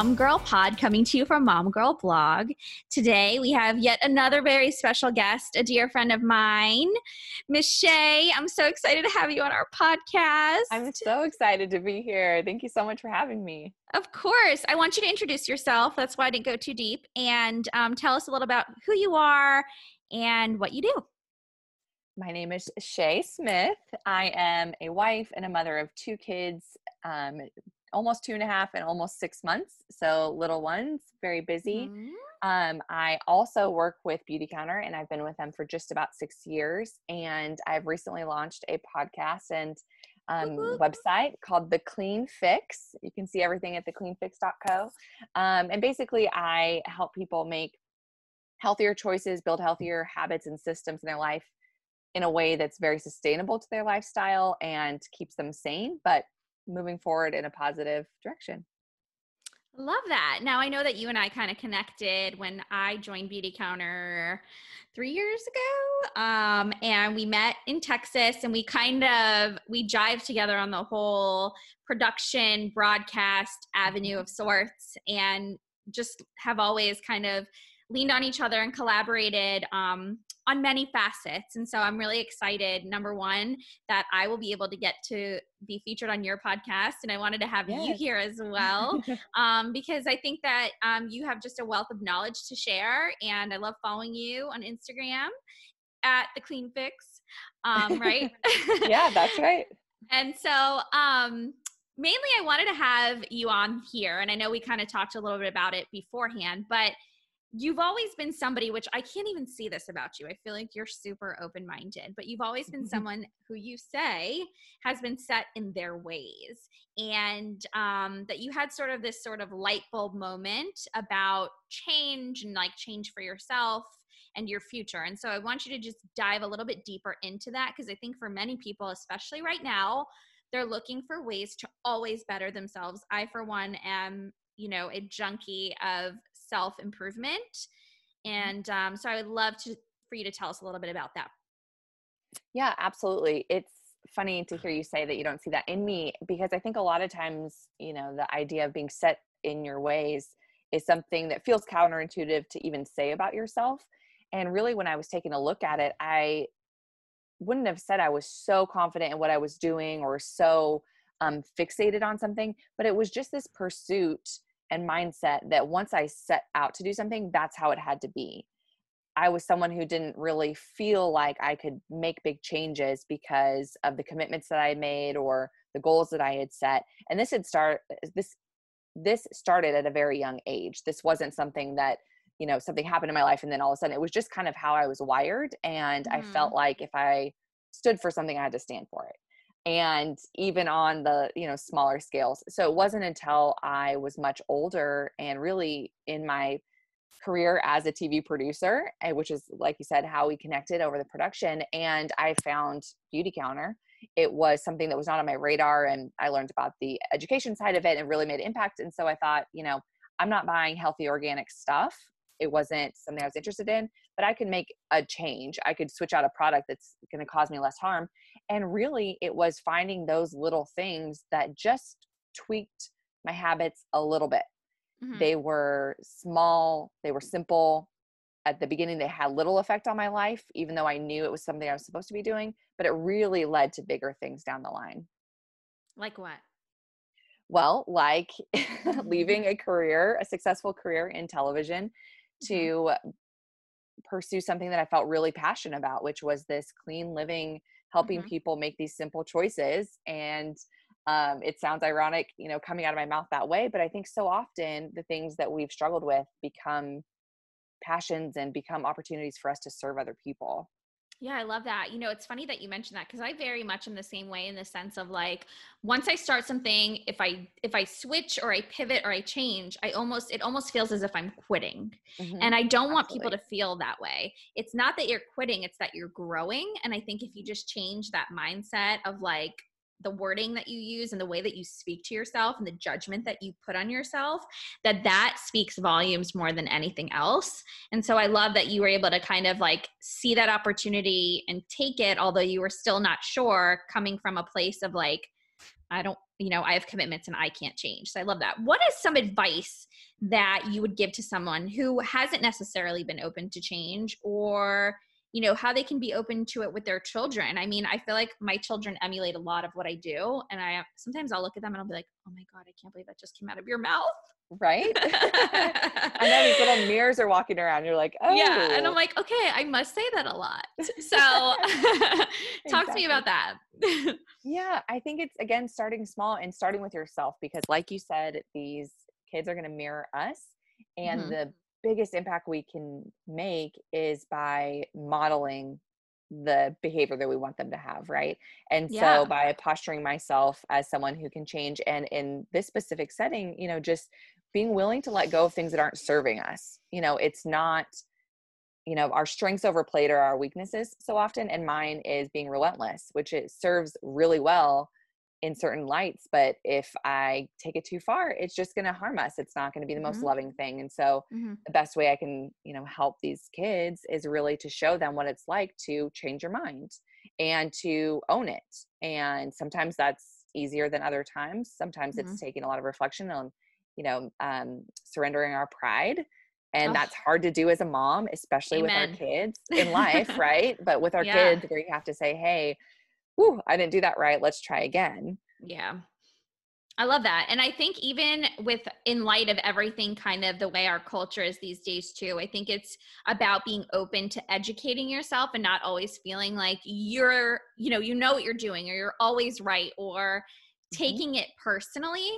Mom Girl Pod, coming to you from Mom Girl Blog. Today we have yet another very special guest, a dear friend of mine, Miss Shay. I'm so excited to have you on our podcast. I'm so excited to be here. Thank you so much for having me. Of course. I want you to introduce yourself. That's why I didn't go too deep. And um, tell us a little about who you are and what you do. My name is Shay Smith. I am a wife and a mother of two kids, um, almost two and a half and almost six months. So little ones, very busy. Mm-hmm. Um, I also work with Beauty Counter and I've been with them for just about six years. And I've recently launched a podcast and um, website called The Clean Fix. You can see everything at thecleanfix.co. Um, and basically, I help people make healthier choices, build healthier habits and systems in their life in a way that's very sustainable to their lifestyle and keeps them sane, but moving forward in a positive direction. Love that. Now I know that you and I kind of connected when I joined Beauty Counter three years ago. Um, and we met in Texas and we kind of we jive together on the whole production broadcast avenue of sorts and just have always kind of leaned on each other and collaborated um, on many facets. And so I'm really excited, number one, that I will be able to get to be featured on your podcast. And I wanted to have yes. you here as well, um, because I think that um, you have just a wealth of knowledge to share. And I love following you on Instagram at the Clean Fix, um, right? yeah, that's right. and so, um, mainly I wanted to have you on here. And I know we kind of talked a little bit about it beforehand, but you've always been somebody which I can't even see this about you. I feel like you're super open minded, but you've always been someone who you say has been set in their ways. And um, that you had sort of this sort of light bulb moment about change and like change for yourself and your future. And so I want you to just dive a little bit deeper into that because I think for many people, especially right now, they're looking for ways to always better themselves. I, for one, am you know a junkie of self improvement. Mm-hmm. And um, so I would love to for you to tell us a little bit about that. Yeah, absolutely. It's funny to hear you say that you don't see that in me because I think a lot of times, you know, the idea of being set in your ways is something that feels counterintuitive to even say about yourself. And really, when I was taking a look at it, I wouldn't have said I was so confident in what I was doing or so um, fixated on something, but it was just this pursuit and mindset that once I set out to do something, that's how it had to be. I was someone who didn't really feel like I could make big changes because of the commitments that I made or the goals that I had set. And this had start this this started at a very young age. This wasn't something that, you know, something happened in my life and then all of a sudden it was just kind of how I was wired and mm. I felt mm. like if I stood for something I had to stand for it and even on the you know smaller scales so it wasn't until i was much older and really in my career as a tv producer eh, which is like you said how we connected over the production and i found Beautycounter it was something that was not on my radar and i learned about the education side of it and really made impact and so i thought you know i'm not buying healthy organic stuff it wasn't something I was interested in, but I could make a change. I could switch out a product that's going to cause me less harm. And really, it was finding those little things that just tweaked my habits a little bit. Mm-hmm. They were small, they were simple. At the beginning, they had little effect on my life, even though I knew it was something I was supposed to be doing, but it really led to bigger things down the line. Like what? Well, like leaving a career, a successful career in television Mm-hmm. to pursue something that I felt really passionate about, which was this clean living, helping mm-hmm. people make these simple choices. And um, it sounds ironic, you know, coming out of my mouth that way, but I think so often the things that we've struggled with become passions and become opportunities for us to serve other people. Yeah, I love that. You know, it's funny that you mentioned that because I very much am the same way in the sense of like once I start something, if I if I switch or I pivot or I change, I almost it almost feels as if I'm quitting. Mm-hmm. And I don't Absolutely. want people to feel that way. It's not that you're quitting, it's that you're growing. And I think if you just change that mindset of like the wording that you use and the way that you speak to yourself and the judgment that you put on yourself that that speaks volumes more than anything else and so i love that you were able to kind of like see that opportunity and take it although you were still not sure coming from a place of like i don't you know, I have commitments and I can't change. So I love that. What is some advice that you would give to someone who hasn't necessarily been open to change or you know how they can be open to it with their children. I mean i feel like my children emulate a lot of what i do and i sometimes i'll look at them and i'll be like oh my god i can't believe that just came out of your mouth. Right? I know these little mirrors are walking around you're like oh yeah and i'm like okay i must say that a lot. So talk to me about that. Yeah i think it's again starting small and starting with yourself because like you said these kids are going to mirror us and mm-hmm. the biggest impact we can make is by modeling the behavior that we want them to have right and yeah. so by posturing myself as someone who can change and in this specific setting you know just being willing to let go of things that aren't serving us you know it's not you know our strengths overplayed are our weaknesses so often and mine is being relentless which it serves really well in certain lights but if i take it too far it's just going to harm us it's not going to be the most mm-hmm. loving thing and so mm-hmm. the best way i can you know help these kids is really to show them what it's like to change your mind and to own it and sometimes that's easier than other times sometimes mm-hmm. it's taking a lot of reflection on you know um, surrendering our pride and oh. that's hard to do as a mom especially Amen. with our kids in life right but with our yeah. kids where you have to say hey whew, I didn't do that right. Let's try again. Yeah. I love that. And I think even with in light of everything kind of the way our culture is these days too, I think it's about being open to educating yourself and not always feeling like you're, you know, you know what you're doing or you're always right or mm-hmm. taking it personally.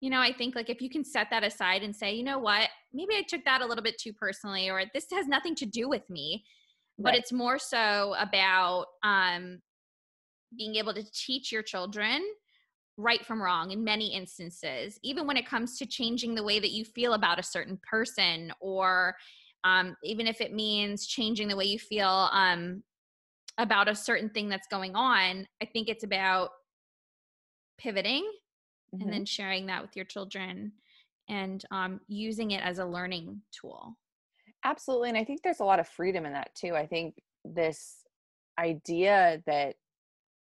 You know, I think like if you can set that aside and say, you know what, maybe I took that a little bit too personally or this has nothing to do with me, but right. it's more so about um being able to teach your children right from wrong in many instances, even when it comes to changing the way that you feel about a certain person, or um, even if it means changing the way you feel um, about a certain thing that's going on. I think it's about pivoting mm-hmm. and then sharing that with your children and um, using it as a learning tool. Absolutely. And I think there's a lot of freedom in that too. I think this idea that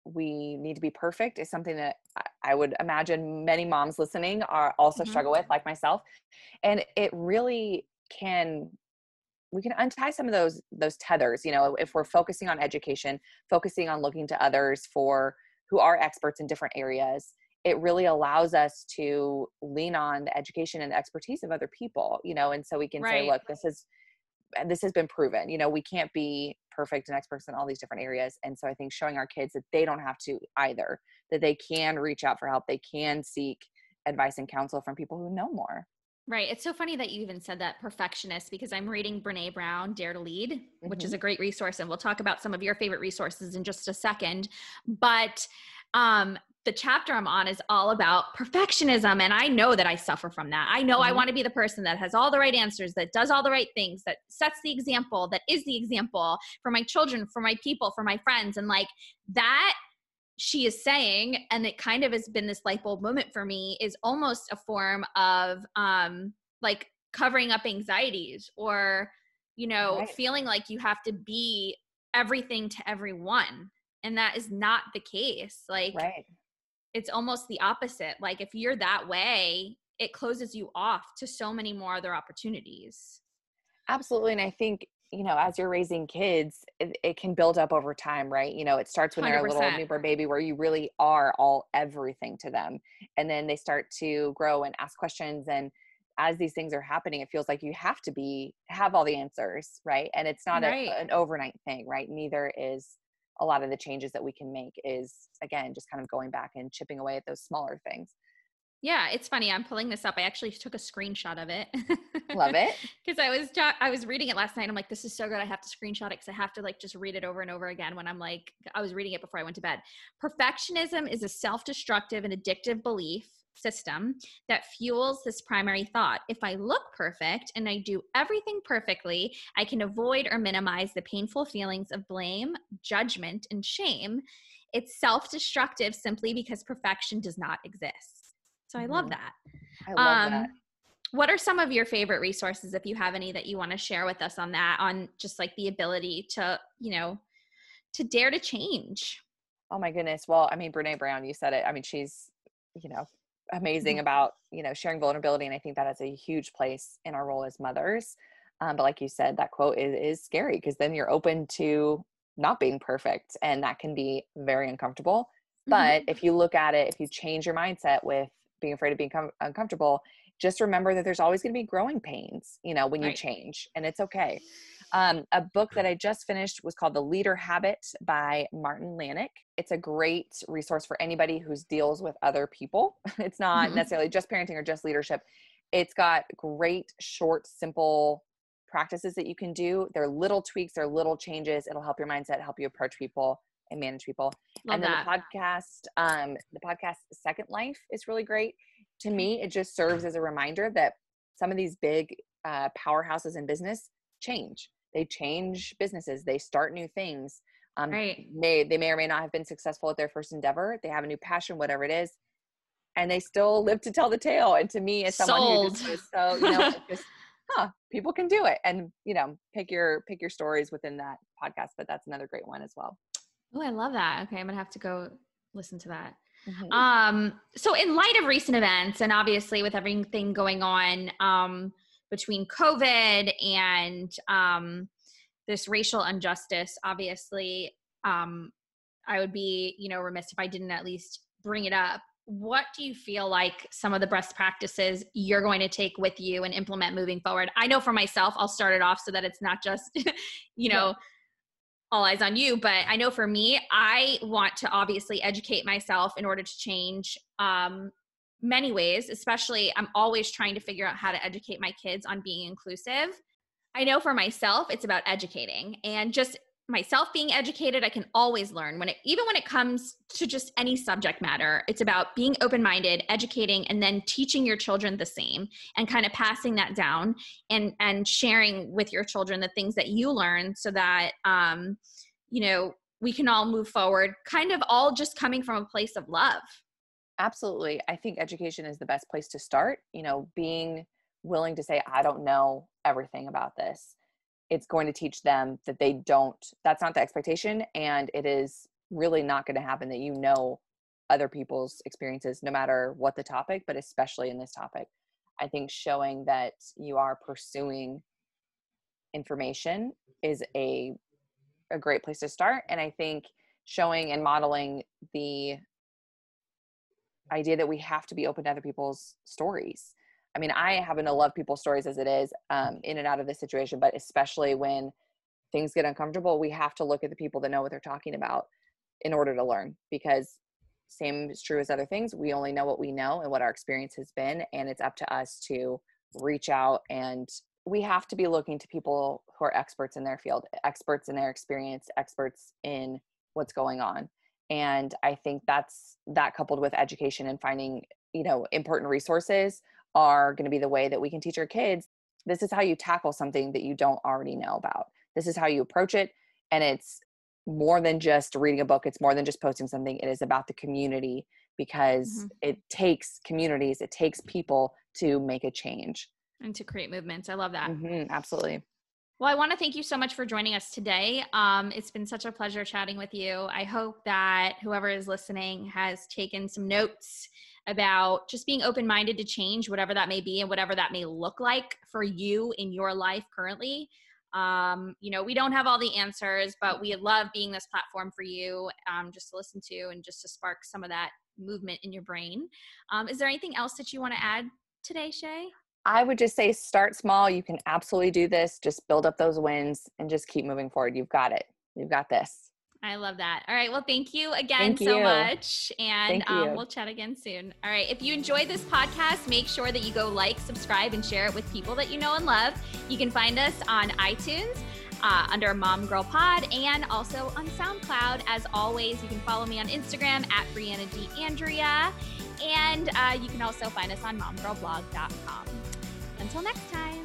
we need to be perfect is something that I would imagine many moms listening are also mm-hmm. struggle with, like myself. And it really can we can untie some of those those tethers you know if we're focusing on education focusing on looking to others for who are experts in different areas it really allows us to lean on the education and the expertise of other people you know and so we can right. say look this is this has been proven you know we can't be perfect and experts in all these different areas and so i think showing our kids that they don't have to either that they can reach out for help they can seek advice and counsel from people who know more Right. It's so funny that you even said that perfectionist because I'm reading Brene Brown, Dare to Lead, mm-hmm. which is mm-hmm. a great resource. And we'll talk about some of your favorite resources in just a second. But um, the chapter I'm on is all about perfectionism. And I know that I suffer from that. I know mm-hmm. I want to be the person that has all the right answers, that does all the right things, that sets the example, that is the example for my children, for my people, for my friends. And like that, she is saying, and it kind of has been this light bulb moment for me, is almost a form of um, like covering up anxieties or, you know, right. feeling like you have to be everything to everyone. And that is not the case. Like, right it's almost the opposite. Like if you're that way, it closes you off to so many more other opportunities. Absolutely. And I think, you know, as you're raising kids, it, it can build up over time, right? You know, it starts when they are a little newborn baby where you really are all everything to them. And then they start to grow and ask questions. And as these things are happening, it feels like you have to be, have all the answers, right? And it's not right. a, an overnight thing, right? Neither is a lot of the changes that we can make is again just kind of going back and chipping away at those smaller things yeah, it's funny. I'm pulling this up. I actually took a screenshot of it. Love it. Because I was I was reading it last night. I'm like, this is so good. I have to screenshot it because I have to like just read it over and over again. When I'm like, I was reading it before I went to bed. Perfectionism is a self-destructive and addictive belief system that fuels this primary thought. If I look perfect and I do everything perfectly, I can avoid or minimize the painful feelings of blame, judgment, and shame. It's self destructive simply because perfection does not exist. So I love mm-hmm. that. I love um, that. What are some of your favorite resources, if you have any that you want to share with us on that, on just like the ability to, you know, to dare to change? Oh my goodness. Well, I mean, Brene Brown, you said it. I mean, she's you know, amazing mm-hmm. about, you know, sharing vulnerability. And I think that has a huge place in our role as mothers. Um, but like you said, that quote is, is scary because then you're open to not being perfect and that can be very uncomfortable. But mm-hmm. if you look at it, if you change your mindset with being afraid of being com- uncomfortable, just remember that there's always going to be growing pains, you know, when you right. change and it's okay. Um, a book that I just finished was called The Leader Habit by Martin Lanik. It's a great resource for anybody who deals with other people. It's not mm-hmm. necessarily just parenting or just leadership. It's got great, short, simple practices that you can do. They're little tweaks, they're little changes. It'll help your mindset, help you approach people and manage people. Love and then that. the podcast, um, the podcast Second Life is really great. To me, it just serves as a reminder that some of these big uh, powerhouses in business change they change businesses they start new things um, right. may they may or may not have been successful at their first endeavor they have a new passion whatever it is and they still live to tell the tale and to me as someone Sold. who just so you know just huh people can do it and you know pick your pick your stories within that podcast but that's another great one as well oh i love that okay i'm gonna have to go listen to that mm-hmm. um so in light of recent events and obviously with everything going on um between COVID and um, this racial injustice, obviously, um, I would be, you know, remiss if I didn't at least bring it up. What do you feel like some of the best practices you're going to take with you and implement moving forward? I know for myself, I'll start it off so that it's not just, you know, yeah. All eyes on you, but I know for me, I want to obviously educate myself in order to change um, many ways, especially I'm always trying to figure out how to educate my kids on being inclusive. I know for myself, it's about educating and just myself being educated i can always learn when it even when it comes to just any subject matter it's about being open-minded educating and then teaching your children the same and kind of passing that down and and sharing with your children the things that you learn so that um you know we can all move forward kind of all just coming from a place of love Absolutely. I think education is the best place to start. You know, being willing to say, I don't know everything about this. It's going to teach them that they don't, that's not the expectation. And it is really not going to happen that you know other people's experiences, no matter what the topic, but especially in this topic. I think showing that you are pursuing information is a a great place to start and i think showing and modeling the idea that we have to be open to other people's stories. I mean, I happen to love people's stories as it is um, in and out of this situation, but especially when things get uncomfortable, we have to look at the people that know what they're talking about in order to learn because same is true as other things. We only know what we know and what our experience has been, and it's up to us to reach out and we have to be looking to people who are experts in their field, experts in their experience, experts in what's going on and i think that's that coupled with education and finding you know important resources are going to be the way that we can teach our kids this is how you tackle something that you don't already know about this is how you approach it and it's more than just reading a book it's more than just posting something it is about the community because mm-hmm. it takes communities it takes people to make a change and to create movements i love that mm-hmm, absolutely well, I want to thank you so much for joining us today. Um, it's been such a pleasure chatting with you. I hope that whoever is listening has taken some notes about just being open minded to change, whatever that may be, and whatever that may look like for you in your life currently. Um, you know, we don't have all the answers, but we love being this platform for you um, just to listen to and just to spark some of that movement in your brain. Um, is there anything else that you want to add today, Shay? I would just say start small. You can absolutely do this. Just build up those wins and just keep moving forward. You've got it. You've got this. I love that. All right. Well, thank you again thank so you. much. And um, we'll chat again soon. All right. If you enjoyed this podcast, make sure that you go like, subscribe, and share it with people that you know and love. You can find us on iTunes. Uh, under Mom Girl Pod and also on SoundCloud. As always, you can follow me on Instagram at Brianna D. Andrea. And uh, you can also find us on momgirlblog.com. Until next time.